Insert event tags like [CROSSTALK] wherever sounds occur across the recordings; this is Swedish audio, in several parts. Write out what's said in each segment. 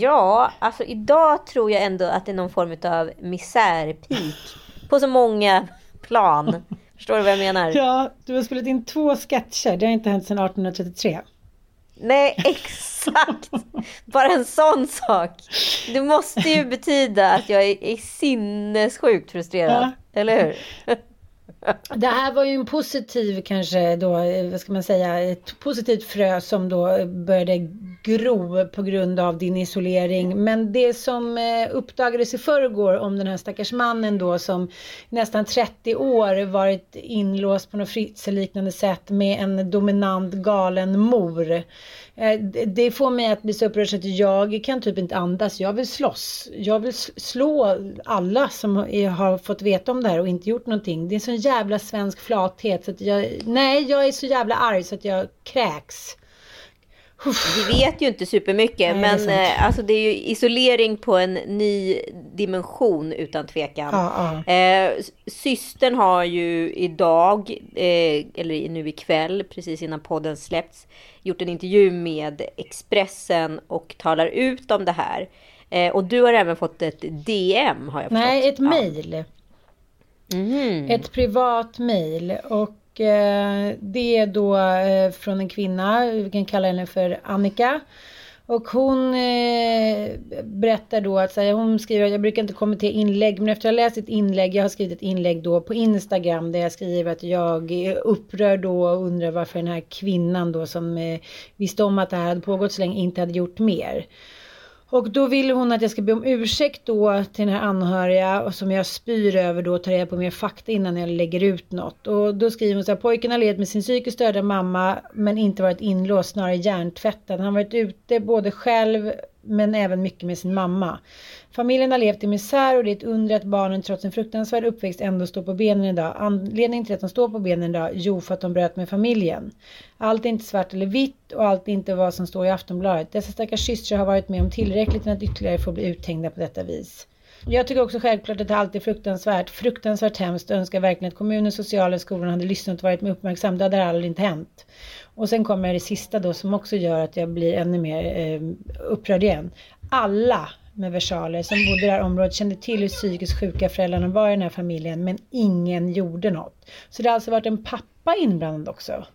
Ja, alltså idag tror jag ändå att det är någon form av misärpik på så många plan. Förstår du vad jag menar? Ja, du har spelat in två sketcher. Det har inte hänt sedan 1833. Nej, [LAUGHS] exakt! Bara en sån sak. Det måste ju betyda att jag är, är sinnessjukt frustrerad. Eller hur? [LAUGHS] Det här var ju en positiv kanske då, eh, vad ska man säga, ett positivt frö som då började gro på grund av din isolering. Men det som eh, uppdagades i förrgår om den här stackars mannen då som nästan 30 år varit inlåst på något fritzelliknande sätt med en dominant galen mor. Eh, det- får mig att bli så upprörd så att jag kan typ inte andas. Jag vill slåss. Jag vill slå alla som har fått veta om det här och inte gjort någonting. Det är en sån jävla svensk flathet så att jag, nej jag är så jävla arg så att jag kräks. Vi vet ju inte supermycket, Nej, det men sant. eh, alltså det är ju isolering på en ny dimension utan tvekan. Ja, ja. Eh, systern har ju idag, eh, eller nu ikväll, precis innan podden släppts, gjort en intervju med Expressen och talar ut om det här. Eh, och du har även fått ett DM har jag förstått. Nej, ett Ja. mejl. Mhm. Ett privat mejl och eh, det är då eh, från en kvinna, vi kan kalla henne för Annika. Och hon eh, berättar då att här, hon skriver jag brukar inte kommentera inlägg men efter att ha läst ett inlägg, jag har skrivit ett inlägg då på Instagram där jag skriver att jag är upprörd då och undrar varför den här kvinnan då som eh, visste om att det här hade pågått så länge inte hade gjort mer. Och då vill hon att jag ska be om ursäkt då till den här anhöriga och som jag spyr över då och tar reda på mer fakta innan jag lägger ut något. Och då skriver hon så här, pojken har levt med sin psykiskt störda mamma men inte varit inlåst, snarare hjärntvättad. Han har varit ute både själv men även mycket med sin mamma. Familjen har levt i misär och det är ett under att barnen trots en fruktansvärd uppväxt ändå står på benen idag. Anledningen till att de står på benen idag? Jo, för att de bröt med familjen. Allt är inte svart eller vitt och allt är inte vad som står i Aftonbladet. Dessa stackars systrar har varit med om tillräckligt än att ytterligare få bli uthängda på detta vis. Jag tycker också självklart att det alltid är fruktansvärt, fruktansvärt hemskt och önskar verkligen att kommunen, sociala skolan hade lyssnat och varit mer uppmärksam. Det hade aldrig inte hänt. Och sen kommer det sista då som också gör att jag blir ännu mer eh, upprörd igen. Alla med versaler som bodde i det här området kände till hur psykiskt sjuka föräldrarna var i den här familjen men ingen gjorde något. Så det har alltså varit en pappa inblandad också.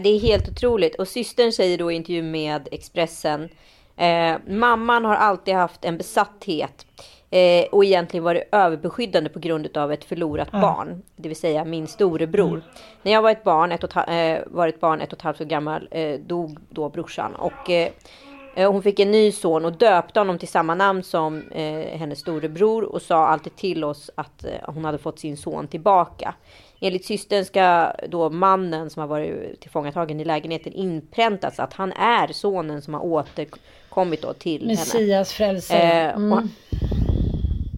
Det är helt otroligt. Och systern säger då i intervju med Expressen. Eh, mamman har alltid haft en besatthet. Eh, och egentligen varit överbeskyddande på grund av ett förlorat barn. Det vill säga min storebror. När jag var ett barn, ett och, eh, var ett barn ett och ett halvt år gammal, eh, dog då brorsan. Och eh, eh, hon fick en ny son och döpte honom till samma namn som eh, hennes storebror. Och sa alltid till oss att hon hade fått sin son tillbaka. enligt systern ska då mannen som har varit tillfångatagen i lägenheten inpräntats att han är sonen som har återkommit då till Messias henne. Messias frälsare. Mm. Eh, och,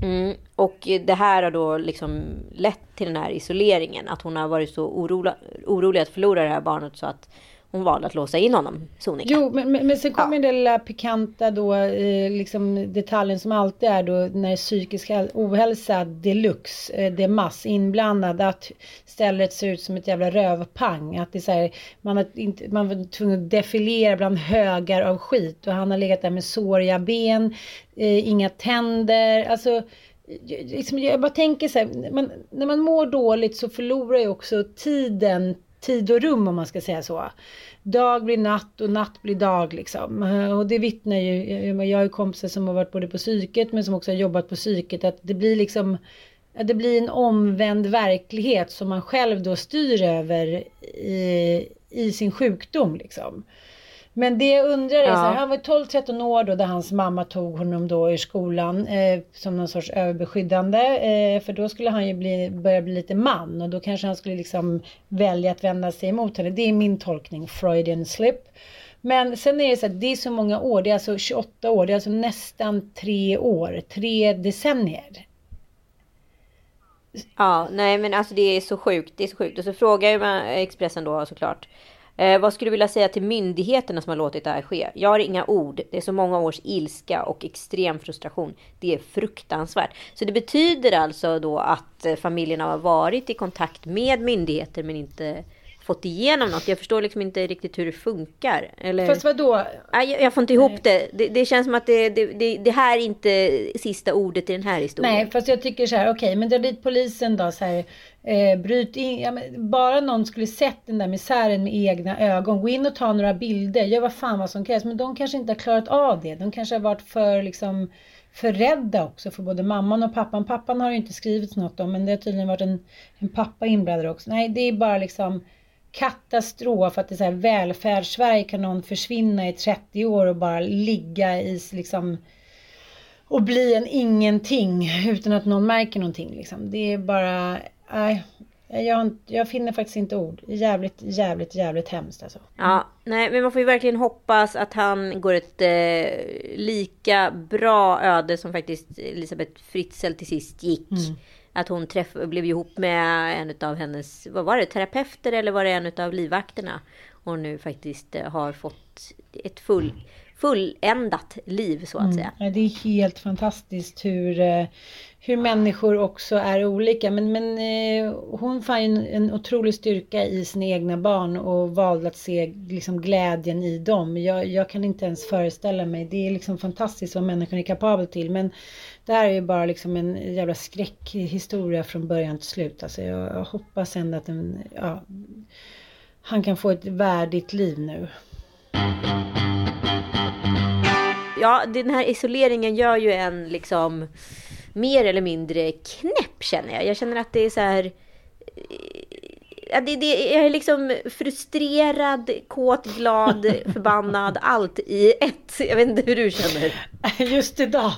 mm, och det här har då liksom lett till den här isoleringen. Att hon har varit så orolig, orolig att förlora det här barnet så att hon valde att låsa in honom sonika. Jo, men, men, men sen kommer ja. den lilla pikanta då, eh, liksom detaljen som alltid är då när psykisk ohälsa deluxe, eh, det är mass inblandad, att stället ser ut som ett jävla rövpang. Att det är så här, man, har inte, man var tvungen att defilera bland högar av skit och han har legat där med såriga ben, eh, inga tänder, alltså Liksom, jag bara tänker så här, man, när man mår dåligt så förlorar ju också tiden tid och rum om man ska säga så. Dag blir natt och natt blir dag liksom. Och det vittnar ju, jag har ju kompisar som har varit både på psyket men som också har jobbat på psyket att det blir liksom det blir en omvänd verklighet som man själv då styr över i, i sin sjukdom liksom. Men det jag undrar är, ja. så här, han var 12-13 år då där hans mamma tog honom då ur skolan eh, som någon sorts överbeskyddande. Eh, för då skulle han ju bli, börja bli lite man och då kanske han skulle liksom välja att vända sig emot henne. Det är min tolkning, Freudian slip. Men sen är det så att det är så många år, det är alltså 28 år, det är alltså nästan tre år, tre decennier. Ja, nej men alltså det är så sjukt, det är så sjukt. Och så frågar ju Expressen då såklart Eh, vad skulle du vilja säga till myndigheterna som har låtit det här ske? Jag har inga ord. Det är så många års ilska och extrem frustration. Det är fruktansvärt. Så det betyder alltså då att eh, familjerna har varit i kontakt med myndigheter men inte fått igenom något. Jag förstår liksom inte riktigt hur det funkar. Eller... Fast vadå? Jag, jag får inte ihop det. det. det. känns som att det, det, det, här är inte sista ordet i den här historien. Nej, fast jag tycker så här, okej, okay, men dra dit polisen då så här. Eh, bryt in, ja, bara någon skulle sett den där misären med egna ögon. Gå in och ta några bilder, gör vad fan vad som krävs. Men de kanske inte har klarat av det. De kanske har varit för liksom för rädda också för både mamman och pappan. Pappan har ju inte skrivit något om men det har tydligen varit en, en pappa inblandad också. Nej, det är bara liksom katastrof att det är så här välfärdssverige kan någon försvinna i 30 år och bara ligga i liksom och bli en ingenting utan att någon märker någonting liksom. Det är bara, nej. Jag, jag finner faktiskt inte ord. Jävligt, jävligt, jävligt hemskt alltså. Ja, nej, men man får ju verkligen hoppas att han går ett eh, lika bra öde som faktiskt Elisabeth Fritzl till sist gick. Mm att hon träff, blev ihop med en av hennes, vad var det, terapeuter eller var det en av livvakterna? Och nu faktiskt eh, har fått ett full, fulländat liv så att mm. säga. Ja, det är helt fantastiskt hur, eh, hur människor också är olika. Men, men eh, hon fann en, en otrolig styrka i sina egna barn och valde att se liksom, glädjen i dem. Jag, jag kan inte ens föreställa mig. Det är liksom fantastiskt vad människan är kapabel till. Men det här är ju bara liksom en jävla skräckhistoria från början till slut. Alltså jag hoppas ändå att den, ja, han kan få ett värdigt liv nu. Ja, den här isoleringen gör ju en liksom mer eller mindre knäpp känner jag. Jag känner att det är så här ja, det, det, jag är liksom frustrerad, kåt, glad, [LAUGHS] förbannad, allt i ett. Jag vet inte hur du känner. Just idag.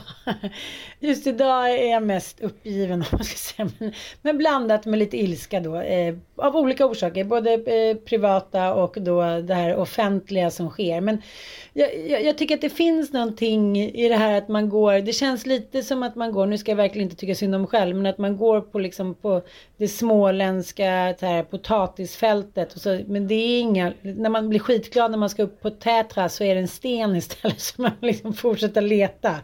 Just idag är jag mest uppgiven [LAUGHS] om man ska säga. Men, men blandat med lite ilska då. Eh, av olika orsaker. Både eh, privata och då det här offentliga som sker. Men jag, jag, jag, tycker att det finns någonting i det här att man går. Det känns lite som att man går. Nu ska jag verkligen inte tycka synd om själv. Men att man går på liksom på det småländska här, potatisfältet. Och så, men det är inga. När man blir skitglad när man ska upp på Tätra så är det en sten istället. Så man liksom fortsätter leta.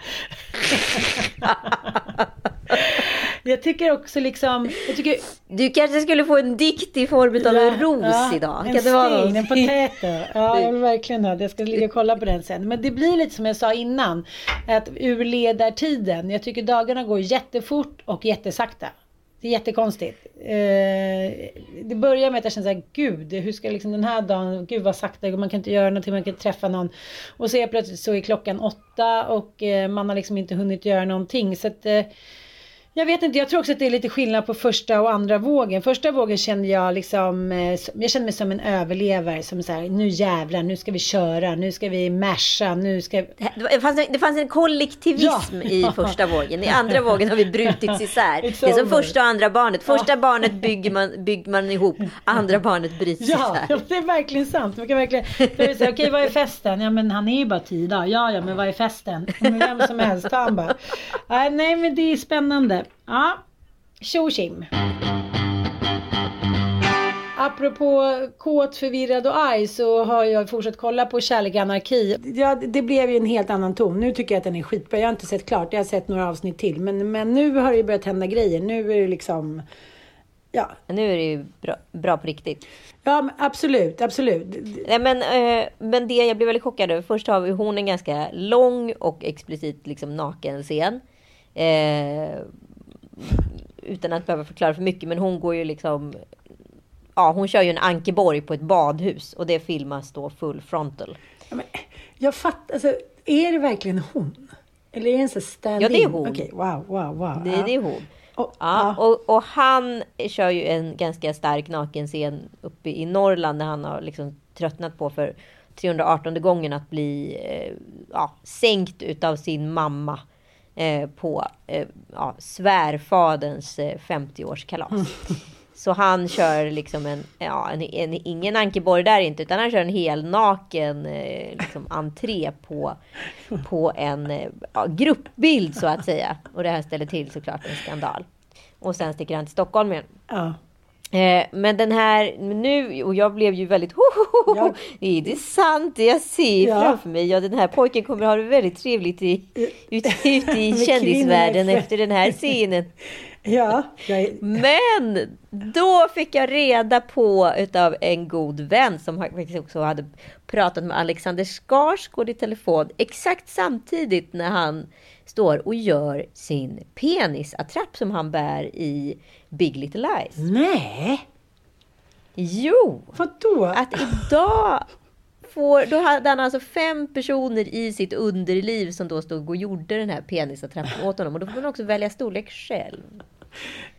[LAUGHS] [LAUGHS] jag tycker också liksom, jag tycker... Du kanske skulle få en dikt i form av ja, en ros ja, idag. Kan en det vara sting, en potato. Ja, jag vill [LAUGHS] verkligen ha det. Jag ska ligga och kolla på den sen. Men det blir lite som jag sa innan. Att ur ledartiden. Jag tycker dagarna går jättefort och jättesakta. Det är jättekonstigt. Eh, det börjar med att jag känner såhär, gud, hur ska liksom den här dagen, gud vad sakta, man kan inte göra någonting, man kan inte träffa någon. Och så är plötsligt så är klockan åtta och eh, man har liksom inte hunnit göra någonting. Så att, eh, jag vet inte, jag tror också att det är lite skillnad på första och andra vågen. Första vågen kände jag liksom, eh, jag kände mig som en överlevare. Som så här, nu jävlar, nu ska vi köra, nu ska vi masha, nu ska... Det fanns, en, det fanns en kollektivism ja. i första vågen. I andra [LAUGHS] vågen har vi brutits isär. It's det är som första och andra barnet. Första ja. barnet bygger man, bygger man ihop, andra barnet bryts ja, isär. Ja, det är verkligen sant. Man kan verkligen... Okej, okay, vad är festen? Ja, men han är ju bara tio dagar. Ja, ja, men vad är festen? Vem som helst, han bara. Nej, men det är spännande. Ja, tjo Apropå kåt, förvirrad och arg så har jag fortsatt kolla på Kärlek anarki. Ja, det blev ju en helt annan ton. Nu tycker jag att den är skitbra. Jag har inte sett klart, jag har sett några avsnitt till. Men, men nu har det ju börjat hända grejer. Nu är det liksom... Ja. Nu är det ju bra, bra på riktigt. Ja, absolut, absolut. Nej, men, eh, men det jag blev väldigt chockad över. Först har vi hon en ganska lång och explicit liksom naken scen. Eh, utan att behöva förklara för mycket. Men hon går ju liksom... Ja, hon kör ju en Ankeborg på ett badhus och det filmas då full frontal. Ja, men, jag fattar, alltså, är det verkligen hon? Eller är det en sån stand Ja, det är hon. Okej, wow, wow, wow. Det, det är hon. Oh, ja, ah. och, och, han kör ju en ganska stark nakenscen uppe i Norrland när han har liksom tröttnat på för 318 gången att bli eh, ja, sänkt utav sin mamma eh, på eh, ja, svärfaderns 50-årskalas. Mm. [LAUGHS] Så han kör liksom en, ja, en, en, ingen Ankeborg där inte, utan han kör en hel naken eh, liksom entré på, på en eh, ja, gruppbild så att säga. Och det här ställer till såklart en skandal. Och sen sticker han till Stockholm igen. Ja. Eh, men den här nu, och jag blev ju väldigt ho, ho, ho, ja. Är det sant det jag ser ja. framför mig? Ja, den här pojken kommer ha det väldigt trevligt i, ute, ute i [LAUGHS] kändisvärlden efter den här scenen. [LAUGHS] Ja, jag... Men då fick jag reda på utav en god vän som faktiskt också hade pratat med Alexander Skarsgård i telefon exakt samtidigt när han står och gör sin penisattrapp som han bär i Big Little Lies. Nej! Jo! Vadå? Att idag får, då hade han alltså fem personer i sitt underliv som då stod och gjorde den här penisattrappen åt honom. Och då får man också välja storlek själv.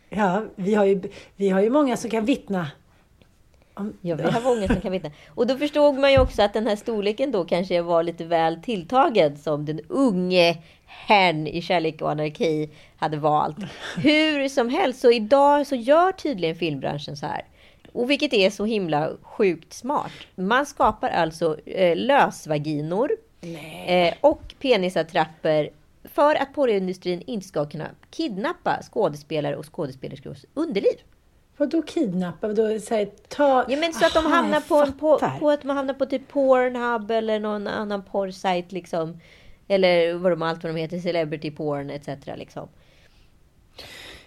Ja, vi har ju, vi har ju många som kan vittna. Ja, vi har många som kan vittna. Och då förstod man ju också att den här storleken då kanske var lite väl tilltagen som den unge herrn i Kärlek och anarki hade valt. [LAUGHS] Hur som helst, så idag så gör tydligen filmbranschen så här. Och vilket är så himla sjukt smart. Man skapar alltså eh, lösvaginor eh, och penisattrapper för att porrindustrin inte ska kunna kidnappa skådespelare och skådespelerskors underliv. Vadå kidnappa? Vadå, så här, ta... Ja, men så att de Aha, hamnar på, på, på, att man hamnar på typ Pornhub eller någon annan porrsajt liksom. Eller vad de, allt vad de heter, Celebrity Porn etc. Liksom.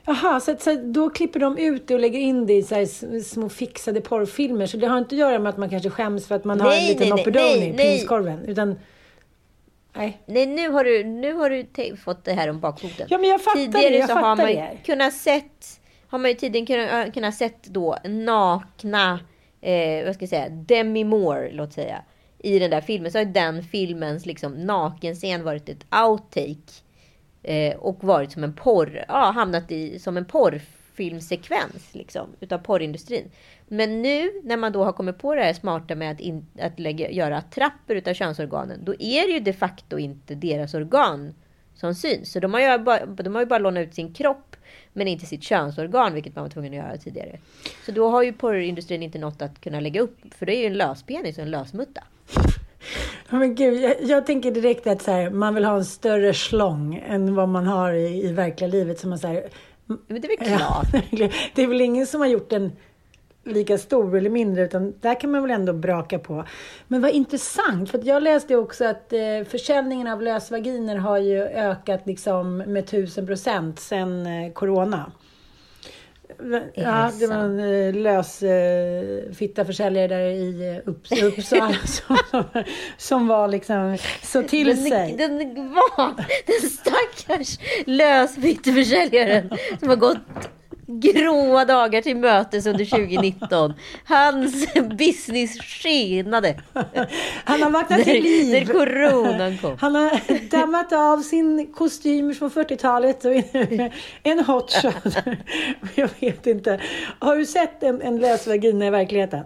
Jaha, så, så då klipper de ut det och lägger in det i så små fixade porrfilmer. Så det har inte att göra med att man kanske skäms för att man nej, har en liten Nopperoni i prinskorven. Utan Nej. Nej, nu har du, nu har du fått det här om bakfoten. Ja, men jag fattar Tidigare det. Jag så har man det. kunnat sett, har man ju tidigare kunnat, äh, kunnat sett då nakna, eh, vad ska jag säga, Demi Moore, låt säga, i den där filmen. Så har den filmens liksom nakenscen varit ett outtake. Eh, och varit som en porr, ja, hamnat i som en porrfilmsekvens liksom, utav porrindustrin. Men nu när man då har kommit på det här smarta med att, in, att lägga, göra trappor utav könsorganen, då är det ju de facto inte deras organ som syns. Så de har ju bara, de har ju bara lånat ut sin kropp, men inte sitt könsorgan, vilket man var tvungen att göra tidigare. Så då har ju porrindustrin inte något att kunna lägga upp, för det är ju en löspenis och en lösmutta. Ja, men gud, jag, jag, tänker direkt att så här, man vill ha en större slång än vad man har i, i verkliga livet. Så man, så här, men det är väl klart. Ja, [LAUGHS] det är väl ingen som har gjort en lika stor eller mindre, utan där kan man väl ändå braka på. Men vad intressant, för jag läste också att eh, försäljningen av lösvaginer har ju ökat liksom med tusen procent sedan eh, corona. Ja, det var en eh, lös eh, fitta försäljare där i Upps [LAUGHS] Uppsala som, som var liksom så till den, sig. Den, var, den stackars lösfitteförsäljaren som har gått gråa dagar till mötes under 2019. Hans business skenade. Han har vaknat till liv. När coronan kom. Han har dammat av sin kostym från 40-talet och en hot shot. Jag vet inte. Har du sett en, en lös vagina i verkligheten?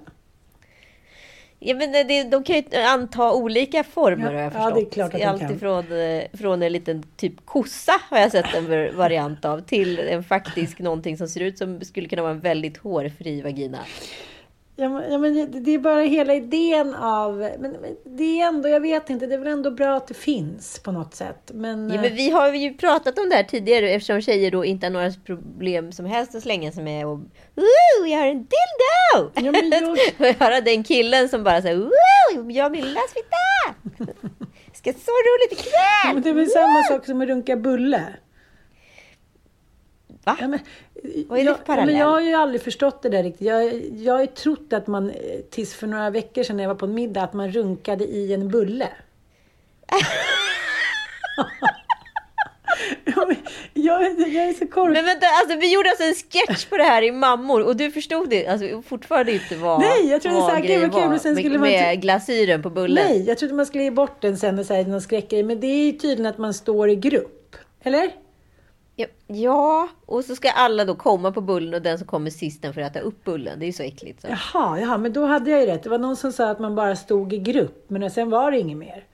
Ja, men det, de kan ju anta olika former Ja, har jag ja, förstått. det är klart att Allt ifrån eh, från en liten typ kossa har jag sett en variant av till en faktisk någonting som ser ut som skulle kunna vara en väldigt hårfri vagina. Ja, men, ja, men det, är bara hela idén av... Men, det är ändå, jag vet inte, det är väl ändå bra att det finns på något sätt. Men, Ja, men vi har ju pratat om det här tidigare eftersom tjejer då inte har några problem som helst att slänga sig med. Och, Woo, jag har en dildo! Ja, men jag- [LAUGHS] höra den killen som bara säger Woo, jag har min lösfitta! [LAUGHS] Ska så roligt Ja, ikväll! men det är väl samma sak som att runka bulle. Va? Ja, men, Vad är det jag, för ja, men parallell? jag har ju aldrig förstått det där riktigt. Jag, jag har ju trott att man, eh, tills för några veckor sedan när jag var på en middag, att man runkade i en bulle. [LAUGHS] Jag, jag är så korkad. Men vänta, alltså, vi gjorde alltså en sketch på det här i Mammor och du förstod det alltså, fortfarande inte vad, Nej, jag trodde vad så här, gud, vad kul, var och sen med, skulle man med glasyren på bullen. Nej, jag trodde man skulle ge bort den sen och säga någon skräckgrej. Men det är ju tydligen att man står i grupp. Eller? Ja, ja, och så ska alla då komma på bullen och den som kommer sist den får äta upp bullen. Det är ju så äckligt. Så. Jaha, jaha, men då hade jag ju rätt. Det var någon som sa att man bara stod i grupp. Men sen var det inget mer.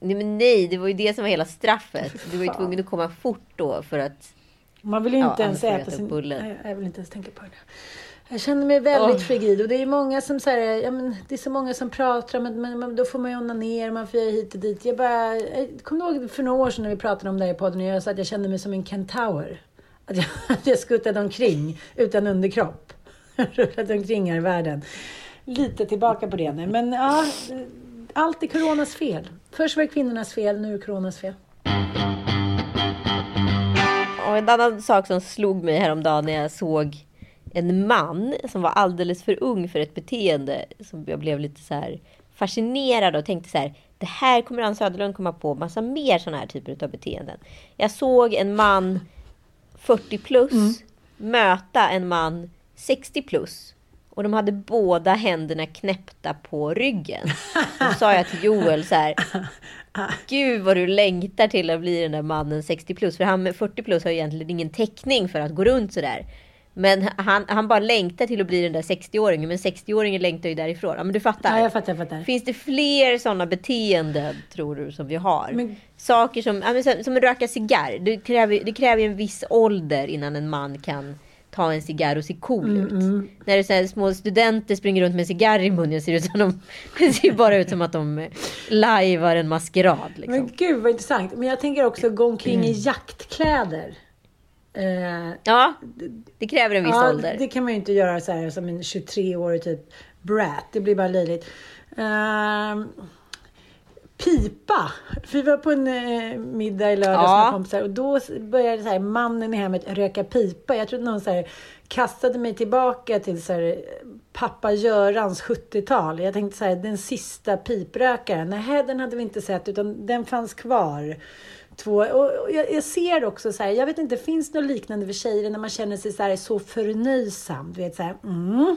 Nej, men nej, det var ju det som var hela straffet. Du var ju tvungen att komma fort då för att... Man vill ju Ja, inte ens får jag äta äta sin... bullen. Nej, jag vill inte ens tänka på det. Jag känner mig väldigt Åh. frigid och det är många som säger, ja men det är så många som pratar om men, men, då får man ju onanera, man får göra hit och dit. Jag bara, jag kommer ihåg för några år sedan när vi pratade om det här i podden och jag sa att jag kände mig som en kentaur. Att jag, [LAUGHS] att jag skuttade omkring utan underkropp. [LAUGHS] Rullade omkring här i världen. Lite tillbaka på det nu. Men ja, allt är coronas fel. Först var det kvinnornas fel, nu är det coronas fel. Och en annan sak som slog mig häromdagen när jag såg en man som var alldeles för ung för ett beteende som jag blev lite så här fascinerad och tänkte så här. Det här kommer Ann Söderlund komma på massa mer sådana här typer av beteenden. Jag såg en man 40 plus möta en man 60 plus. Och de hade båda händerna knäppta på ryggen. Då sa jag till Joel så här. Gud vad du längtar till att bli den där mannen 60 plus. För han med 40 plus har egentligen ingen täckning för att gå runt sådär. Men han, han bara längtar till att bli den där 60-åringen. Men 60-åringen längtar ju därifrån. Ja men du fattar. Ja, jag fattar, jag fattar. Finns det fler sådana beteenden tror du som vi har? Men- Saker som, ja, men som, att röka cigarr. Det kräver, det kräver en viss ålder innan en man kan ta en cigarr och se cool Mm, ut. När det är små studenter springer runt med cigarr i munnen ser det, ut som de, [LAUGHS] det ser bara ut som att de lajvar en maskerad. Liksom. Men gud vad intressant. Men jag tänker också gå omkring i jaktkläder. Eh, Ja, det kräver en viss ja, ålder. det kan man ju inte göra så här som en 23-årig typ brat. Det blir bara löjligt. Eh, pipa. Vi var på en eh, middag i lördags Ja. med kompisar och då började så här, mannen i hemmet röka pipa. Jag trodde någon så här, kastade mig tillbaka till så här, pappa Görans 70-tal. Jag tänkte så här, den sista piprökaren. Nej, den hade vi inte sett utan den fanns kvar. Två, och jag, jag ser också så här, jag vet inte, finns det något liknande för tjejer när man känner sig så här så förnöjsam? Du vet så här, mm,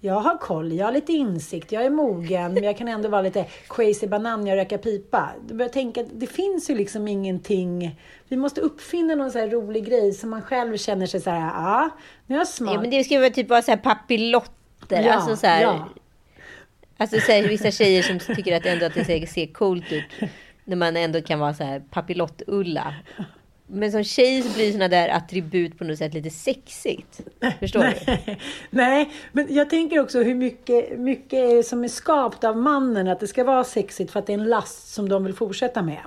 jag har koll, jag har lite insikt, jag är mogen, men jag kan ändå vara lite crazy banan jag röker pipa. Du börjar tänka, att det finns ju liksom ingenting, vi måste uppfinna någon så här rolig grej som man själv känner sig så här, ja, nu är jag smart. Ja, men det ju vara typ vara så här papillotter. Ja, alltså så här, ja. Alltså så här, vissa tjejer som tycker att ändå att det ser, ser coolt ut. När man ändå kan vara så här papilott-Ulla. Men som tjej så blir sådana där attribut på något sätt lite sexigt. Förstår du? Nej, [LAUGHS] men jag tänker också hur mycket, mycket som är skapat av mannen att det ska vara sexigt för att det är en last som de vill fortsätta med.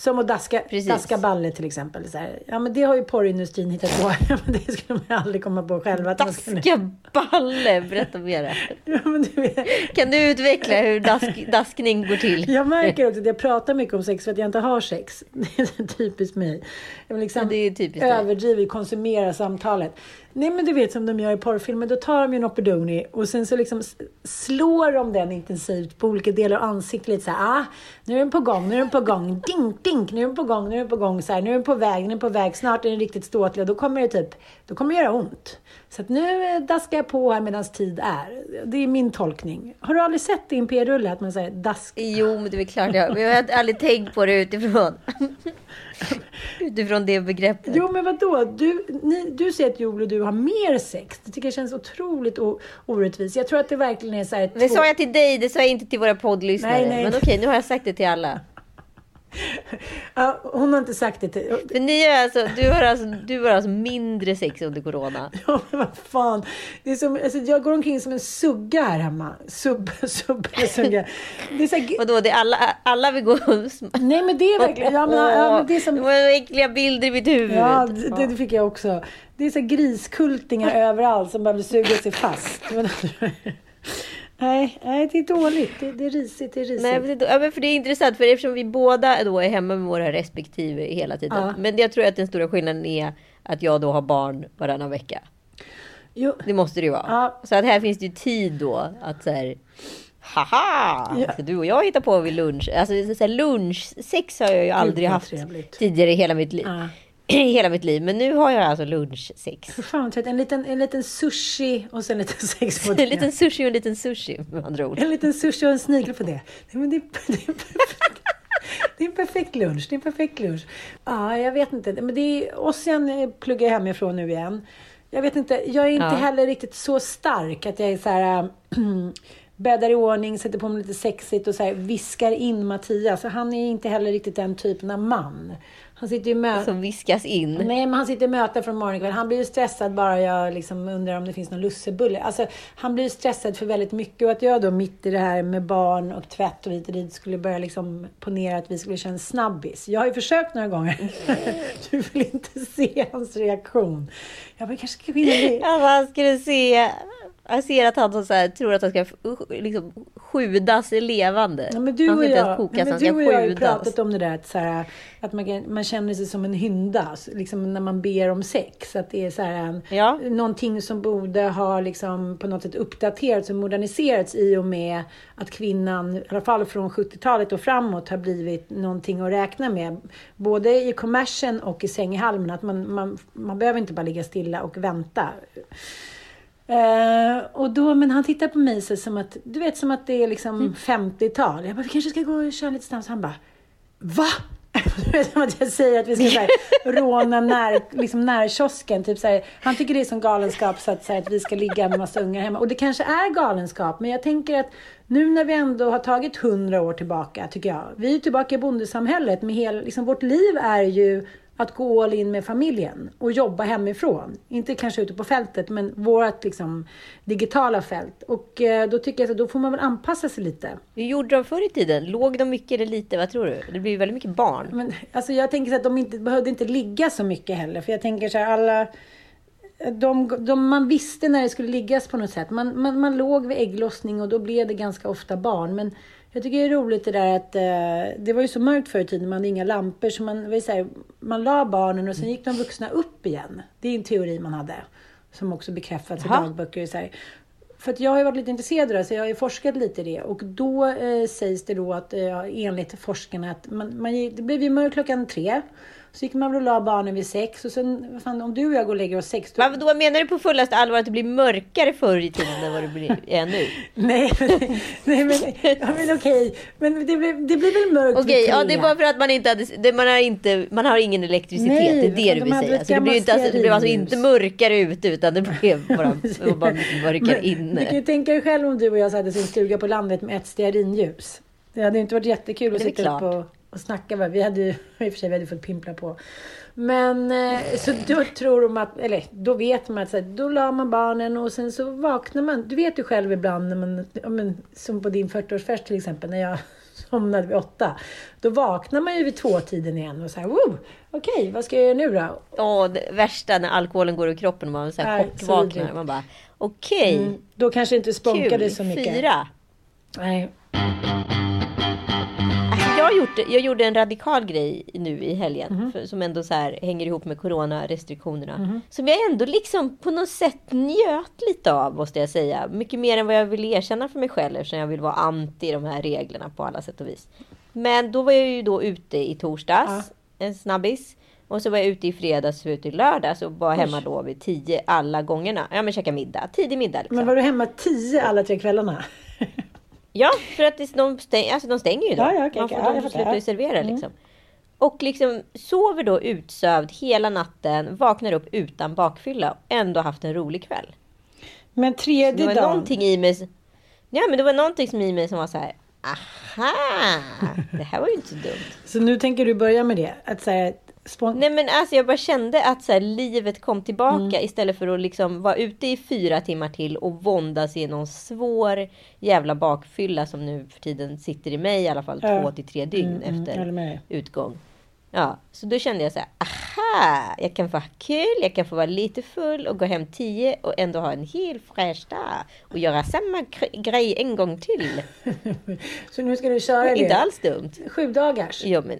Som att daska, Precis. daska balle till exempel. Så här. Ja, men det har ju porrindustrin hittat på. [LAUGHS] Men det skulle man aldrig komma på själva. man skulle- Daska balle! Berätta mer. Ja, men du vet, Kan du utveckla hur dask, daskning går till? jag märker också att jag pratar mycket om sex för att jag inte har sex. [LAUGHS] Det är typiskt mig. Jag vill liksom Ja, det är typiskt dig. överdriva, konsumera samtalet. Nej men du vet som de gör i porrfilmer, då tar de ju en Opedoni och sen så liksom slår de den intensivt på olika delar av ansiktet lite så här, ah, nu är den på gång, nu är den på gång, dink, dink, nu är den på gång, nu är den på gång, så här, nu är den på väg, nu är den på väg, snart är den riktigt ståtlig och då kommer det typ, då kommer det göra ont. Så att nu eh, daskar jag på här medan tid är. Det är min tolkning. Har du aldrig sett i en p-rulle, att man säger dask? Jo, men det är klart jag Men jag har aldrig tänkt på det utifrån. [LAUGHS] utifrån det begreppet. Jo, men vadå? Du, ni, du säger att Joel och du har mer sex. Det tycker jag känns otroligt orättvist. Jag tror att det verkligen är så här... Det sa jag till dig, det sa jag inte till våra poddlyssnare. Nej, nej. Men okej, nu har jag sagt det till alla. Ja, hon har inte sagt det till... För ni är alltså, du har alltså, du har alltså mindre sex under corona. [LAUGHS] Ja, men vad fan. Det är som, alltså, jag går omkring som en sugga här hemma. Sub, [LAUGHS] sub, sugga. Det är så här, Vadå, det är alla, alla vill gå och nej, men det är verkligen... Ja, men, ja, men det är Det som... var äckliga bilder i mitt huvud. Ja, det, det fick jag också. Det är så griskultingar [LAUGHS] överallt som bara vill suga sig fast. Nej, nej, det är dåligt. Det, det är risigt. Det är risigt. Nej, men det, ja, men för det är intressant, för eftersom vi båda då är hemma med våra respektive hela tiden. Ja. Men jag tror att den stora skillnaden är att jag då har barn varannan vecka. Jo, Det måste det ju vara. Ja. Så att här finns det ju tid då att så här, haha! Ja. Du och jag hitta på vid lunch? Alltså så här, lunchsex har jag ju aldrig haft trevligt. tidigare i hela mitt liv. [CLEARS THROAT] I hela mitt liv. Men nu har jag alltså lunchsex. Fan, en liten, en liten sushi och sen en liten [LAUGHS] sex på En liten sushi och en liten sushi med andra ord. En liten sushi och en snigel på det. Nej, men det, är, [LAUGHS] det, är det är en perfekt lunch. Det är en perfekt lunch. Ja, jag vet inte. Men det är, och sen eh, pluggar jag hemifrån nu igen. Jag vet inte, jag är inte Ja. heller riktigt så stark att jag är så här... [CLEARS THROAT] bäddar i ordning, sätter på mig lite sexigt och så viskar in Mattias. Så han är inte heller riktigt den typen av man. Han sitter ju med... Som viskas in. Nej, men han sitter i möte från morgon kväll. Han blir ju stressad bara jag liksom undrar om det finns någon lussebulle. Alltså, han blir ju stressad för väldigt mycket och att jag då mitt i det här med barn och tvätt och hit och dit skulle börja liksom ponera att vi skulle köra en snabbis. Jag har ju försökt några gånger. [LAUGHS] Du vill inte se hans reaktion. Jag bara, kanske ska in och... Alltså, han skulle se... Jag ser att han så här, tror att han ska liksom, sjudas levande. Ja, men du han ska inte ens kokas, ja, men han du ska och jag har ju sjudas. pratat om det där att, så här, att man, man känner sig som en hynda, liksom när man ber om sex. Att det är så här en, Ja. någonting som borde ha liksom på något sätt uppdaterats och moderniserats i och med att kvinnan, i alla fall från 70-talet och framåt, har blivit någonting att räkna med. Både i kommersen och i sänghalmen. Att man, man, man behöver inte bara ligga stilla och vänta. Eh, och då, men han tittar på mig så som att, du vet som att det är liksom 50-tal. Jag bara, vi kanske ska gå och köra lite snabbt. Han bara, va? [LAUGHS] Du vet som att jag säger att vi ska så här, [LAUGHS] råna när, liksom närkiosken. Typ så här, han tycker det är som galenskap så att, så här, att vi ska ligga med massa ungar hemma. Och det kanske är galenskap, men jag tänker att nu när vi ändå har tagit hundra år tillbaka, tycker jag. Vi är tillbaka i bondesamhället. Med hel, liksom, vårt liv är ju att gå all in med familjen och jobba hemifrån. Inte kanske ute på fältet, men vårt liksom, digitala fält. Och eh, då tycker jag att då får man väl anpassa sig lite. Hur gjorde de förr i tiden? Låg de mycket eller lite? Vad tror du? Det blir ju väldigt mycket barn. Men, alltså jag tänker så att de inte, behövde inte ligga så mycket heller. För jag tänker så här, alla... De, de, man visste när det skulle liggas på något sätt. Man, man, man låg vid ägglossning och då blev det ganska ofta barn. Men jag tycker det är roligt det där att eh, det var ju så mörkt förr i tiden. Man hade inga lampor. Så man, var så här, man la barnen och sen gick de vuxna upp igen. Det är en teori man hade. Som också bekräftats i dagböcker. Så här. För att jag har ju varit lite intresserad av det, så jag har ju forskat lite i det. Och då eh, sägs det då att eh, enligt forskarna att man, man, det blev ju mörkt klockan tre. Så gick man väl och la barnen vid sex. Och sen, vad fan, om du och jag går och lägger oss sex. Då, Vad då menar du på fullaste allvar att det blir mörkare förr i tiden än vad det blir, är nu? [LAUGHS] nej, men, nej, men, ja, men okej. Men det blir, det blir väl mörkt Okej, ja det är bara för att man inte hade, det, man har inte, man har ingen elektricitet. Nej, det är det de du vill säga. Så det, blir ju inte, alltså, det blev alltså inte mörkare ute utan det blev [LAUGHS] bara, det bara mörkare Men Du kan ju inne. tänka dig själv om du och jag hade sin stuga på landet med ett stearinljus. Det hade inte varit jättekul att Det sitta upp och, och snacka. va? Vi hade ju, [LAUGHS] i och för sig, vi hade fått pimpla på. Men eh, så då tror de att, eller då vet man att så här, då la man barnen och sen så vaknar man. Du vet ju själv ibland när man, ja, men, som på din 40-årsfest till exempel, när jag [LAUGHS] somnade vid åtta. Då vaknar man ju vid tvåtiden igen och så här, wow, okej, vad ska jag göra nu då? Åh, det värsta när alkoholen går ur kroppen och man så här Nej, så chockvaknar. vidrigt. Man bara, okej, Mm, då kanske inte spånkade så mycket. fyra. Nej. Jag har gjort, jag gjorde en radikal grej nu i helgen. Mhm. För, som ändå så här hänger ihop med coronarestriktionerna. Som jag ändå liksom på något sätt njöt lite av måste jag säga. Mycket mer än vad jag vill erkänna för mig själv eftersom jag vill vara anti de här reglerna på alla sätt och vis. Men då var jag ju då ute i torsdags, en snabbis. Och så var jag ute i fredags och ute i lördags och var hemma då vid tio alla gångerna. Ja men käka middag, tidig middag liksom. Men var du hemma tio alla tre kvällarna? Ja, för att det, de, stäng, alltså de stänger ju då. Ja, ja, okej, Man får, Ja, de får sluta servera liksom. Och liksom sover då utsövd hela natten, vaknar upp utan bakfylla och ändå haft en rolig kväll. Men Det tredje var dagen. någonting i mig... Ja, men det var någonting som i mig som var så här... Aha! Det här var ju inte så dumt. Så nu tänker du börja med det? Att säga spon... Nej men alltså jag bara kände att så här, livet kom tillbaka Mm. istället för att liksom vara ute i fyra timmar till och våndas i någon svår jävla bakfylla som nu för tiden sitter i mig i alla fall Ja. två till tre dygn Mm, håller efter dig. utgång. Ja, så då kände jag så här, aha, jag kan få ha kul, jag kan få vara lite full och gå hem tio och ändå ha en helt fräsch dag och göra samma gre- grej en gång till. [LAUGHS] Så nu ska du köra det? Inte alls dumt. Sju dagars? Ja, men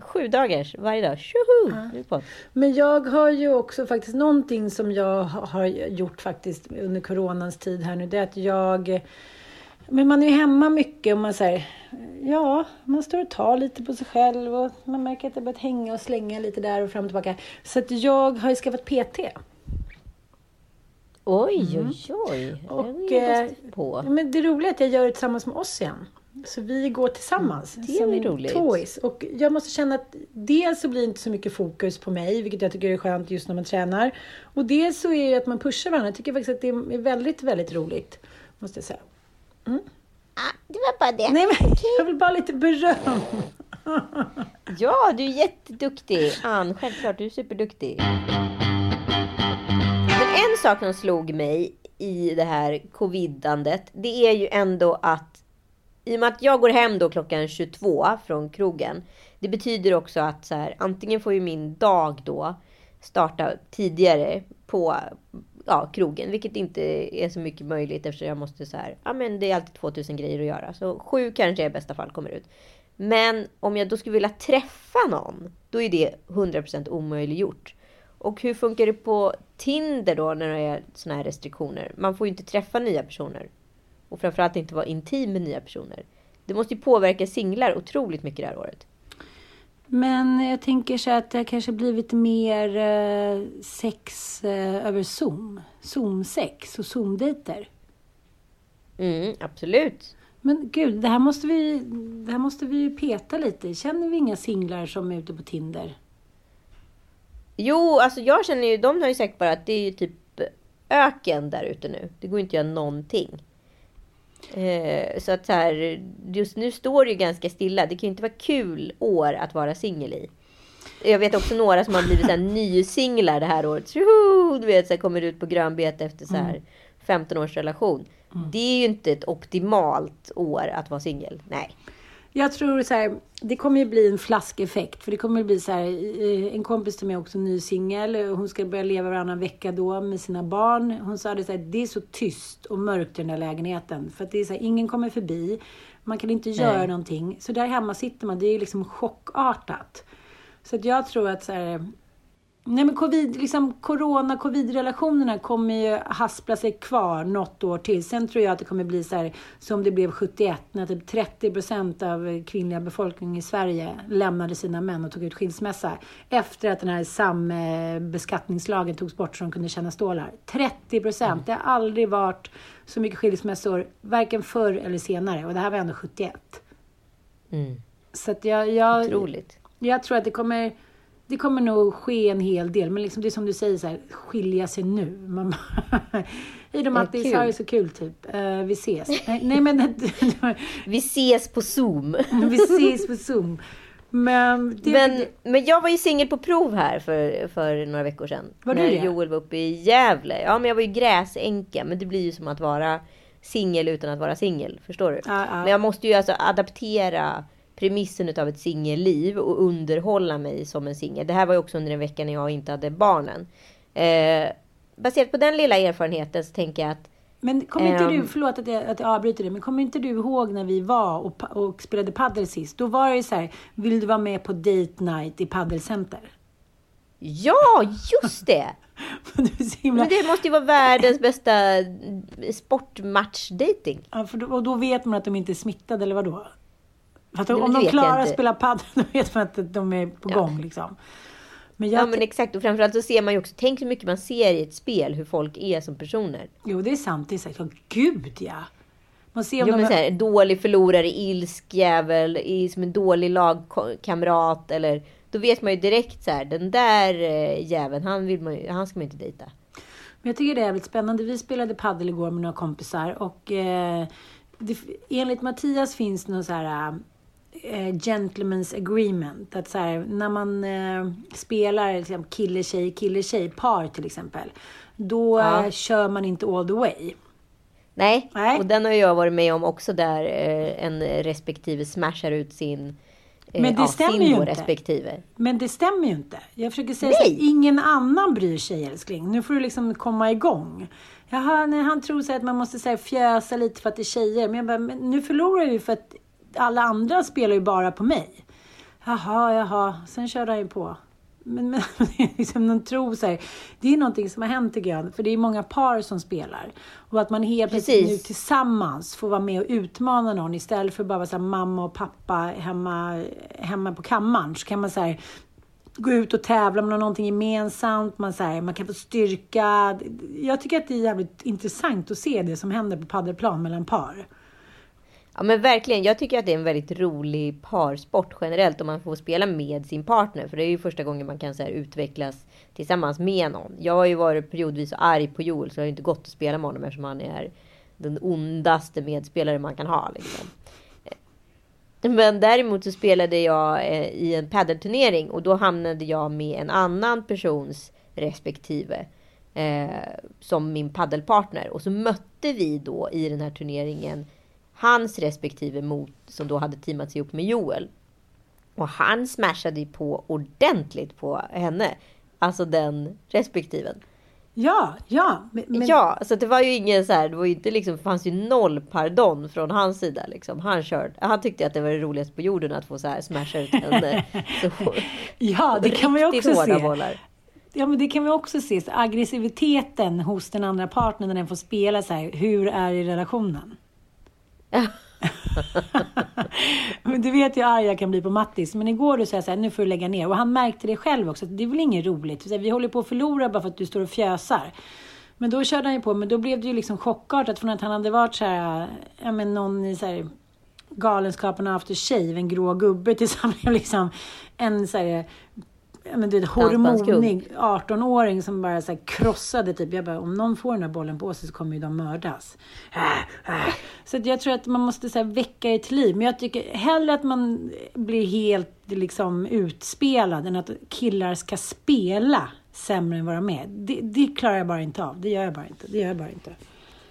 sju dagars varje dag. Tjoho! På. Men jag har ju också faktiskt någonting som jag ha- har gjort faktiskt under coronans tid här nu. Det är att jag... Men man är ju hemma mycket och man säger Ja, man står och tar lite på sig själv och man märker att det börjat hänga och slänga lite där och fram och tillbaka. Så att jag har ju skaffat PT. Oj, oj, oj. Och, eh, på. Men det roliga är att jag gör det tillsammans med oss igen. Så vi går tillsammans. Mm, det är roligt. Toys. Och jag måste känna att dels så blir det inte så mycket fokus på mig, vilket jag tycker är skönt just när man tränar. Och dels så är det att man pushar varandra. Jag tycker faktiskt att det är väldigt, väldigt roligt. Måste jag säga. Ah, det var bara det. Nej men, jag vill bara lite beröm. [LAUGHS] Ja, du är jätteduktig. Ann, självklart. Du är superduktig. Men en sak som slog mig i det här covidandet, det är ju ändå att i och med att jag går hem då klockan 22 från krogen. Det betyder också att så här, antingen får ju min dag då starta tidigare på ja, krogen, vilket inte är så mycket möjligt eftersom jag måste så här, ja men det är alltid 2000 grejer att göra. Så sju kanske i bästa fall kommer ut. Men om jag då skulle vilja träffa någon, då är det 100% omöjliggjort. Och hur funkar det på Tinder då när det är såna här restriktioner? Man får ju inte träffa nya personer. Och framförallt inte vara intim med nya personer. Det måste ju påverka singlar otroligt mycket det här året. Men jag tänker så att det kanske blivit mer eh, sex eh, över Zoom. Zoom-sex och Zoom-dejter. Mm, absolut. Men gud, det här, måste vi, det här måste vi ju peta lite. Känner vi inga singlar som är ute på Tinder? Jo, alltså jag känner ju, de har ju sagt bara att det är ju typ öken där ute nu. Det går inte att göra någonting. Eh, så att så här, just nu står det ju ganska stilla. Det kan ju inte vara kul år att vara singel i. Jag vet också några som har blivit så här [LAUGHS] nysinglar det här året. Tjoho! Du vet, så här, kommer ut på grönbete efter så här 15 års relation. Det är ju inte ett optimalt år att vara singel. Nej. Jag tror så här, det kommer ju bli en flaskeffekt. För det kommer bli så här, eh, en kompis till mig är också ny singel. Hon ska börja leva varannan vecka då med sina barn. Hon sa det så här, det är så tyst och mörkt i den där lägenheten. För att det är så här, ingen kommer förbi. Man kan inte göra någonting. Så där hemma sitter man, det är ju liksom chockartat. Så att jag tror att så här, Nej men covid, liksom corona, covid-relationerna kommer ju haspla sig kvar något år till. Sen tror jag att det kommer bli så här som det blev 71 när typ 30 procent av kvinnliga befolkningen i Sverige lämnade sina män och tog ut skilsmässa. Efter att den här sambeskattningslagen togs bort så de kunde tjäna stålar. 30 procent! Det har aldrig varit så mycket skilsmässor, varken förr eller senare. Och det här var ändå 71. Mm. Så att jag, jag, Otroligt. jag tror att det kommer, det kommer nog ske en hel del. Men liksom det är som du säger, så här, skilja sig nu. Man bara, [LAUGHS] Hej då Mattis, ha det så kul typ. Eh, vi ses. Nej, nej men [LAUGHS] Vi ses på Zoom. [LAUGHS] vi ses på Zoom. Men, det, Men, men jag var ju singel på prov här för, för några veckor sedan. Var du när det? Joel var uppe i Gävle. Ja, men jag var ju gräsänka. Men det blir ju som att vara singel utan att vara singel. Förstår du? Ja, ja. Men jag måste ju alltså adaptera premissen av ett singelliv och underhålla mig som en singel. Det här var ju också under en vecka när jag inte hade barnen. Eh, baserat på den lilla erfarenheten så tänker jag att Men kommer inte Ehm. du, förlåt att jag, att jag avbryter dig, men kommer inte du ihåg när vi var och, och spelade padel sist? Då var det ju så här, vill du vara med på date night i paddelcenter? Ja, just det! [LAUGHS] Himla... Men det måste ju vara världens bästa sportmatch-dating. Ja, för då, och då vet man att de inte är smittade, eller vadå? För om de klarar att spela padel, [LAUGHS] då vet man att de är på Ja. gång liksom. Men Ja men exakt, och framförallt så ser man ju också, tänk hur mycket man ser i ett spel hur folk är som personer. Jo, det är sant. Det är sagt. Ja, gud ja. Man ser om Jo, de... men så här, dålig förlorare, ilsk jävel, i- som en dålig lagkamrat eller då vet man ju direkt så här, den där eh, jäveln, han, vill man ju, han ska man inte dejta. Men jag tycker det är jävligt spännande. Vi spelade paddel igår med några kompisar och eh, det, enligt Mattias finns det någon så här eh, gentleman's agreement. Att så här, när man eh, spelar liksom, kille, tjej, kille, tjej, par till exempel. Då Ja. eh, kör man inte all the way. Nej, Nej. och den har jag varit med om också där eh, en respektive smashar ut sin eh, Men det ja, stämmer ju inte. respektive. Men det stämmer ju inte. Jag försöker säga Nej. så här, ingen annan bryr sig älskling. Nu får du liksom komma igång. Jaha, nej, han tror så att man måste så här, fjösa lite för att det är tjejer. Men jag bara, men nu förlorar ju för att alla andra spelar ju bara på mig. Jaha, jaha. Sen körde han ju på. Men, men [LAUGHS] liksom någon tro så här, Det är någonting som har hänt tycker jag. För det är många par som spelar. Och att man helt plötsligt nu tillsammans får vara med och utmana någon. Istället för bara så här, mamma och pappa hemma, hemma på kammaren. Så kan man så här, gå ut och tävla med någonting gemensamt. Man, så här, man kan få styrka. Jag tycker att det är jävligt intressant att se det som händer på paddelplan mellan par. Ja men verkligen, jag tycker att det är en väldigt rolig parsport generellt om man får spela med sin partner. För det är ju första gången man kan så här, utvecklas tillsammans med någon. Jag har ju varit periodvis arg på Joel så jag har inte gått att spela med honom eftersom han är den ondaste medspelare man kan ha. Liksom. Eh, men däremot så spelade jag eh, i en paddelturnering och då hamnade jag med en annan persons respektive eh, som min paddelpartner. Och så mötte vi då i den här turneringen hans respektive mot som då hade teamat upp med Joel. Och han smashade ju på ordentligt på henne. Alltså den respektiven. Ja, ja. Men, Ja, så det var ju ingen så här, det var ju inte liksom, fanns ju noll pardon från hans sida liksom. Han körde, han tyckte att det var det roligaste på jorden att få så här smasha ut henne. [LAUGHS] Så, ja, det kan man ju också se. bollar. Ja, men det kan vi också se. Så aggressiviteten hos den andra partnern när den får spela så här. Hur är i relationen? [LAUGHS] men du vet hur arg jag kan bli på Mattis. Men igår sa jag så här, nu får du lägga ner. Och han märkte det själv också. att Det är väl inget roligt. Så här, Vi håller på att förlora bara för att du står och fjösar. Men då körde han ju på. Men då blev det ju liksom chockartat från att han hade varit så här, ja men någon i så här Galenskaparna After Shave, en grå gubbe tills han blev liksom en så här, ja, men vet, Dansbandskung. hormonig 18-åring som bara så krossade typ. Jag bara, om någon får den här bollen på sig så kommer ju de mördas. Äh, äh. Så jag tror att man måste så väcka det till liv. Men jag tycker hellre att man blir helt liksom utspelad än att killar ska spela sämre än vad de är. Det, det klarar jag bara inte av. Det gör jag bara inte. Det gör jag bara inte.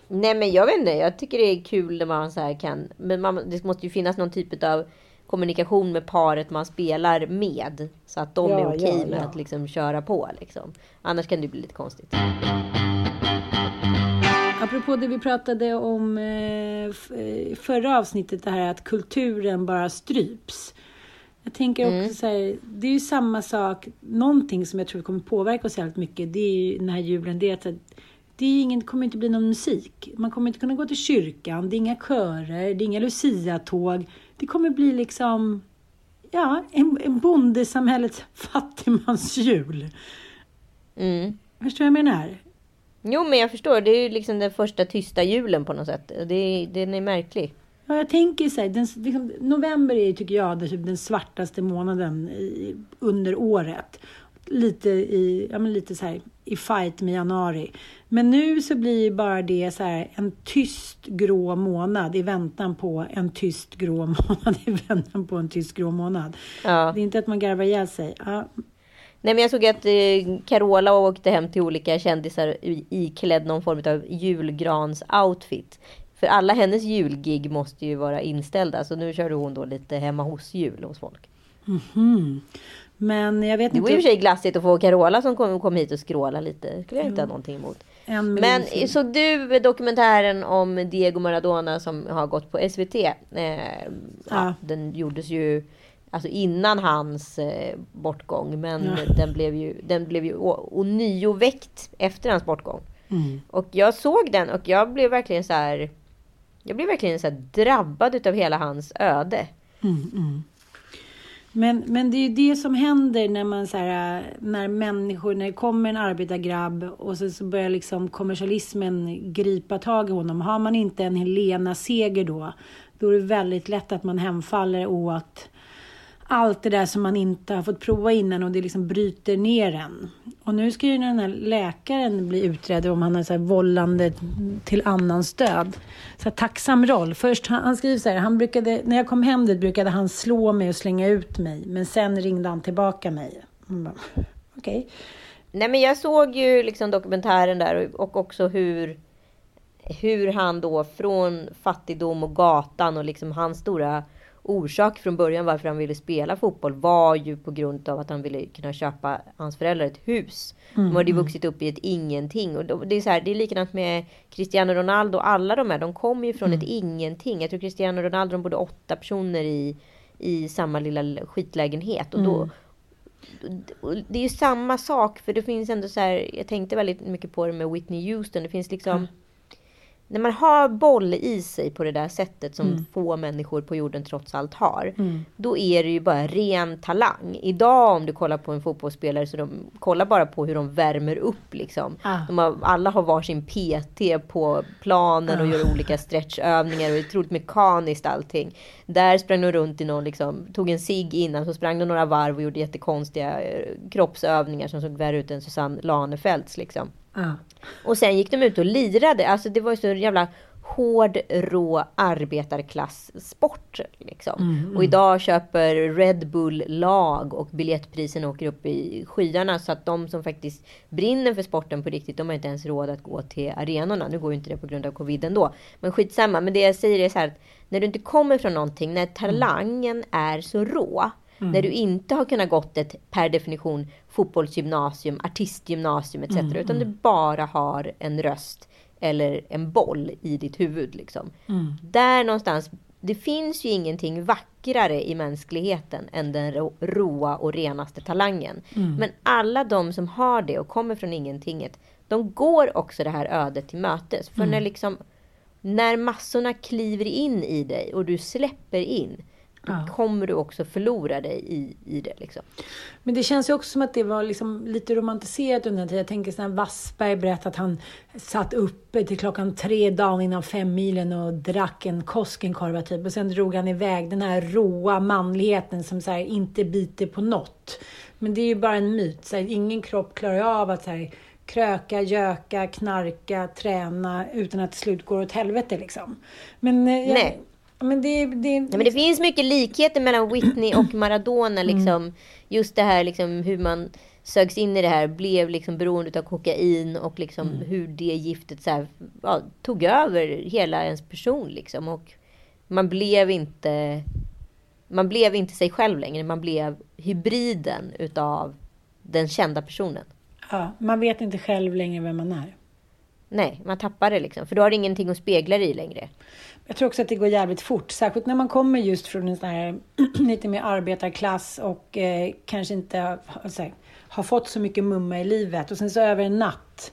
Nej men jag vet inte, jag tycker det är kul när man så här kan, men man, det måste ju finnas någon typ av kommunikation med paret man spelar med. Så att de Ja, är okej ja, med ja. att liksom köra på liksom. Annars kan det bli lite konstigt. Apropå det vi pratade om eh, eh, förra avsnittet, det här att kulturen bara stryps. Jag tänker också Mm. så här, det är ju samma sak, någonting som jag tror kommer påverka oss jävligt mycket, det är ju den här julen, det är att det är ingen, kommer inte bli någon musik. Man kommer inte kunna gå till kyrkan, det är inga körer, det är inga Lucia-tåg. Det kommer bli liksom, ja, en, en bondesamhällets [LAUGHS] fattigmansjul. Mm. Förstår du vad jag menar? Jo men jag förstår, det är ju liksom den första tysta julen på något sätt. Det, är- den är märklig. Ja, jag tänker så här, den, liksom, november är tycker jag det, typ den svartaste månaden i, under året. Lite i, ja men lite så här i fight med januari. Men nu så blir bara det så här en tyst grå månad i väntan på en tyst grå [LAUGHS] månad i väntan på en tyst grå månad. Ja. Det är inte att man garvar ihjäl sig. Ja, Nej men jag såg att eh, Carola åkte hem till olika kändisar iklädd någon form av julgrans-outfit. För alla hennes julgig måste ju vara inställda. Så nu körde hon då lite hemma hos-jul hos folk. mhm. Men jag vet Det inte. var i och för sig glassigt att få Carola som kom, kom hit och skråla lite. Det skulle jag inte ha någonting emot. Men film. så du dokumentären om Diego Maradona som har gått på SVT? Eh, ja. Ja. Den gjordes ju alltså innan hans eh, bortgång. Men Ja. den blev ju, den blev ju ånyo väckt efter hans bortgång. Mm. Och jag såg den och jag blev verkligen så här. Jag blev verkligen så drabbad utav hela hans öde. Men, men det är ju det som händer när man så här, när människor, när det kommer en arbetargrabb och så, så börjar liksom kommersialismen gripa tag i honom. Har man inte en Helena Seger då, då är det väldigt lätt att man hemfaller åt allt det där som man inte har fått prova innan och det liksom bryter ner en. Och nu ska ju den här läkaren bli utredd om han har så här vållande till annans död. Så här, tacksam roll. Först, han, han skriver så här, han brukade, när jag kom hem dit brukade han slå mig och slänga ut mig. Men sen ringde han tillbaka mig. Okej. Okay. Okej. Nej men jag såg ju liksom dokumentären där och- och också hur hur han då från fattigdom och gatan och liksom hans stora orsak från början varför han ville spela fotboll var ju på grund av att han ville kunna köpa hans föräldrar ett hus. De hade ju vuxit upp i ett ingenting. Och det är, så här, det är likadant med Cristiano Ronaldo. Alla de här, de kommer ju från ett ingenting. Jag tror Cristiano Ronaldo, de bodde åtta personer i, i samma lilla skitlägenhet. Och då, och det är ju samma sak, för det finns ändå så här, jag tänkte väldigt mycket på det med Whitney Houston. Det finns liksom, när man har boll i sig på det där sättet som få människor på jorden trots allt har. Då är det ju bara ren talang. Idag om du kollar på en fotbollsspelare så de kollar bara på hur de värmer upp liksom. Ah. Har, alla har varsin PT på planen och gör olika stretchövningar och det är otroligt mekaniskt allting. Där sprang de runt i någon liksom, tog en cigg innan så sprang de några varv och gjorde jättekonstiga eh, kroppsövningar som såg värre ut än Susanne Lanefelts liksom. Ja. Och sen gick de ut och lirade. Alltså det var ju så jävla hård, rå arbetarklasssport. Liksom. Och idag köper Red Bull lag och biljettprisen åker upp i skyarna. Så att de som faktiskt brinner för sporten på riktigt, de har inte ens råd att gå till arenorna. Nu går ju inte det på grund av covid ändå. Men skitsamma. Men det jag säger är så här att när du inte kommer från någonting, när talangen är så rå. När du inte har kunnat gått ett per definition fotbollsgymnasium, artistgymnasium etc. Utan du bara har en röst eller en boll i ditt huvud. Liksom. Där någonstans, det finns ju ingenting vackrare i mänskligheten än den ro- roa och renaste talangen. Men alla de som har det och kommer från ingentinget, de går också det här ödet till mötes. För när liksom när massorna kliver in i dig och du släpper in, Ja. kommer du också förlora dig i, i det. Liksom. Men det känns ju också som att det var liksom lite romantiserat under den tiden. Jag tänker sån här Wassberg berättade att han satt uppe till klockan tre dagen innan femmilen och drack en Koskenkorva typ. Och sen drog han iväg den här råa manligheten som så här inte biter på något. Men det är ju bara en myt. Så här, ingen kropp klarar av att så här, kröka, göka, knarka, träna utan att till slut går åt helvete liksom. Men, eh, jag, Nej. Men det, det, Nej, men det finns mycket likheter mellan Whitney och Maradona. Liksom. Just det här liksom, hur man sögs in i det här, blev liksom beroende av kokain och liksom hur det giftet så här, ja, tog över hela ens person. Liksom. Och man blev inte man blev inte sig själv längre. Man blev hybriden utav den kända personen. ja, man vet inte själv längre vem man är. Nej, man tappar det liksom. För då har du ingenting att spegla dig i längre. Jag tror också att det går jävligt fort, särskilt när man kommer just från en sån här [CLEARS THROAT] lite mer arbetarklass och eh, kanske inte har, alltså, har fått så mycket mumma i livet och sen så över en natt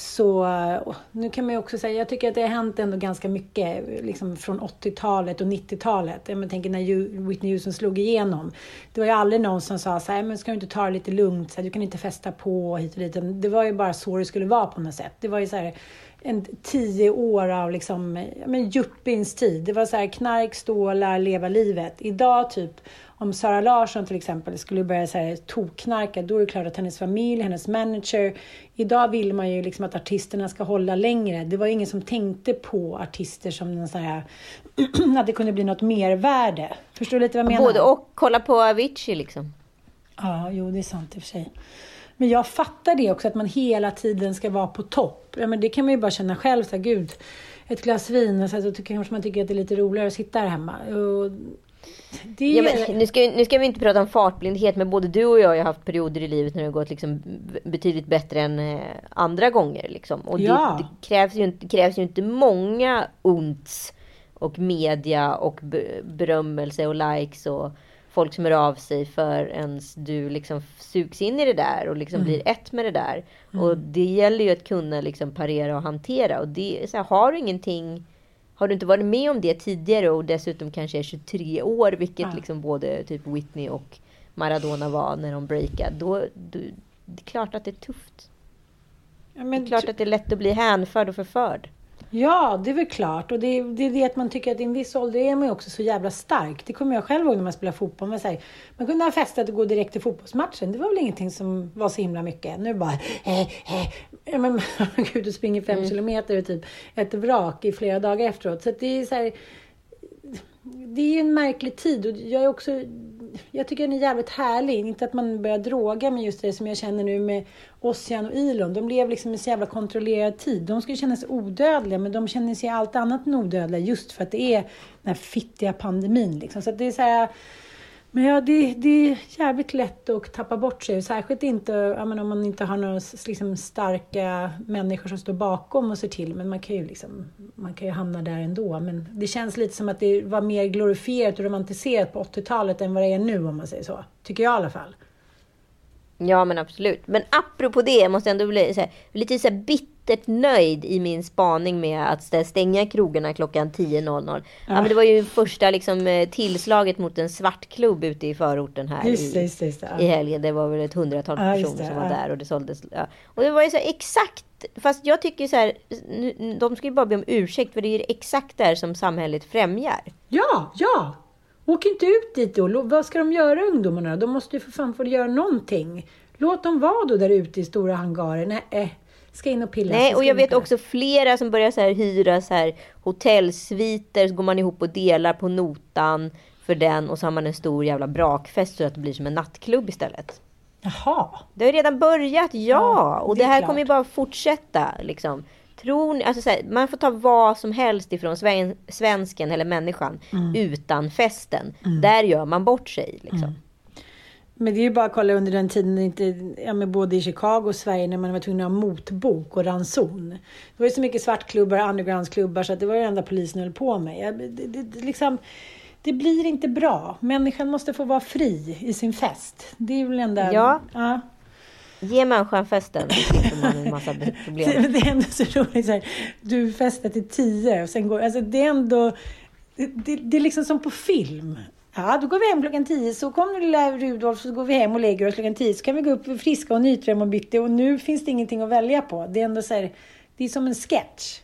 så, eh, nu kan man ju också säga, jag tycker att det har hänt ändå ganska mycket liksom från 80-talet och 90-talet. Jag tänker när Whitney Houston slog igenom. Det var ju aldrig någon som sa så här, men ska du inte ta det lite lugnt, så här, du kan inte festa på hit och dit. Det var ju bara så det skulle vara på något sätt. Det var ju så här, en tio år av liksom, men juppins tid. Det var så här knark, stålar, leva livet. Idag typ, om Sara Larsson till exempel skulle börja så här, tokknarka, då är det klart att hennes familj, hennes manager. Idag vill man ju liksom att artisterna ska hålla längre. Det var ingen som tänkte på artister som någon sån här, [CLEARS THROAT] att det kunde bli något mervärde. Förstår du lite vad jag menar? Både och. Kolla på Avicii liksom. Ja, jo det är sant i och för sig. Men jag fattar det också, att man hela tiden ska vara på topp. Ja, men det kan man ju bara känna själv, så här, gud, ett glas vin, så, här, så tycker, kanske man tycker att det är lite roligare att sitta här hemma. Och, Det Ja, men, nu, ska, nu ska vi inte prata om fartblindhet, men både du och jag har haft perioder i livet när det har gått liksom betydligt bättre än eh, andra gånger. Liksom. Och Ja. det, det, krävs ju krävs ju inte många onts och media och be- berömmelse och likes och folk som hör av sig för ens du liksom sugs in i det där och liksom blir ett med det där. Och det gäller ju att kunna liksom parera och hantera. Och det, så här, har du ingenting har du inte varit med om det tidigare och dessutom kanske är 23 år, vilket Ja. liksom både typ Whitney och Maradona var när de breakade, då, då det är klart att det är tufft. Ja, Det är klart att det är lätt att bli hänförd och förförd. Ja, det är väl klart. Och det är, det är det att man tycker att i en viss ålder är man ju också så jävla stark. Det kommer jag själv ihåg när man spelade fotboll. Man, säger, man kunde ha festat och gå direkt till fotbollsmatchen. Det var väl ingenting som var så himla mycket. Nu bara... Eh, eh, men, [LAUGHS] gud, du springer fem kilometer och typ ett vrak i flera dagar efteråt. Så att det är så här, det är en märklig tid och jag är också jag tycker den är jävligt härlig. Inte att man börjar droga med just det som jag känner nu med Ossian och Elon. De lever liksom i en så jävla kontrollerad tid. De skulle känna sig odödliga men de känner sig allt annat än odödliga just för att det är den här fittiga pandemin. Liksom. Så att det är så här, men ja, det, det är jävligt lätt att tappa bort sig. Särskilt inte menar, om man inte har några liksom, starka människor som står bakom och ser till. Men man kan, ju liksom, man kan ju hamna där ändå. Men det känns lite som att det var mer glorifierat och romantiserat på 80-talet än vad det är nu om man säger så. Tycker jag i alla fall. Ja men absolut. Men apropå det måste jag ändå bli så här, lite så här bittert nöjd i min spaning med att stä- stänga krogarna klockan 10.00. Ja. men det var ju första liksom, eh, tillslaget mot en svartklubb ute i förorten här Just det, i, just det. Just det. i helgen. Det var väl ett hundratal Ja, just personer det, som var ja. där och det såldes. Ja. Och det var ju så här, exakt, fast jag tycker så här, de ska ju bara be om ursäkt för det är ju exakt där som samhället främjar. Ja, ja! Åk inte ut dit då. Vad ska de göra ungdomarna? De måste ju för fan få göra någonting. Låt dem vara då där ute i stora hangarer. Nej, eh, ska in och pilla. Nej, och jag vet också flera som börjar så här hyra så här hotellsviter, så går man ihop och delar på notan för den och så har man en stor jävla brakfest så att det blir som en nattklubb istället. Jaha. Det har ju redan börjat, ja! Ja, och det det är här klart. kommer ju bara fortsätta liksom. Tror ni, alltså så här, man får ta vad som helst ifrån sven, svensken eller människan Mm. utan festen. Där gör man bort sig liksom. Men det är ju bara att kolla under den tiden, inte, ja, men både i Chicago och Sverige, när man var tvungen att ha motbok och ranson. Det var ju så mycket svartklubbar och undergroundsklubbar så att det var det enda polisen höll på med. Det, det, det, liksom, det blir inte bra. Människan måste få vara fri i sin fest. Det är väl enda... Ja. ja. Ge människan festen slipper man en massa [LAUGHS] problem. Det, är ändå så roligt så här, du festar till tio och sen går, alltså det är ändå, det, det, är liksom som på film. Ja, då går vi hem klockan tio, så kommer lilla Rudolf, så går vi hem och lägger oss klockan tio, så kan vi gå upp friska och nytra imorgon bitti och nu finns det ingenting att välja på. Det är ändå så här, det är som en sketch.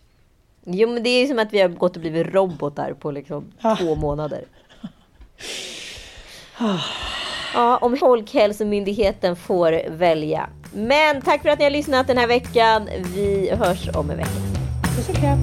Jo men det är som att vi har gått och blivit robotar på liksom Ja. två månader. [LAUGHS] [SIGHS] Ja, om Folkhälsomyndigheten får välja. Men tack för att ni har lyssnat den här veckan. Vi hörs om en vecka. Puss och kram.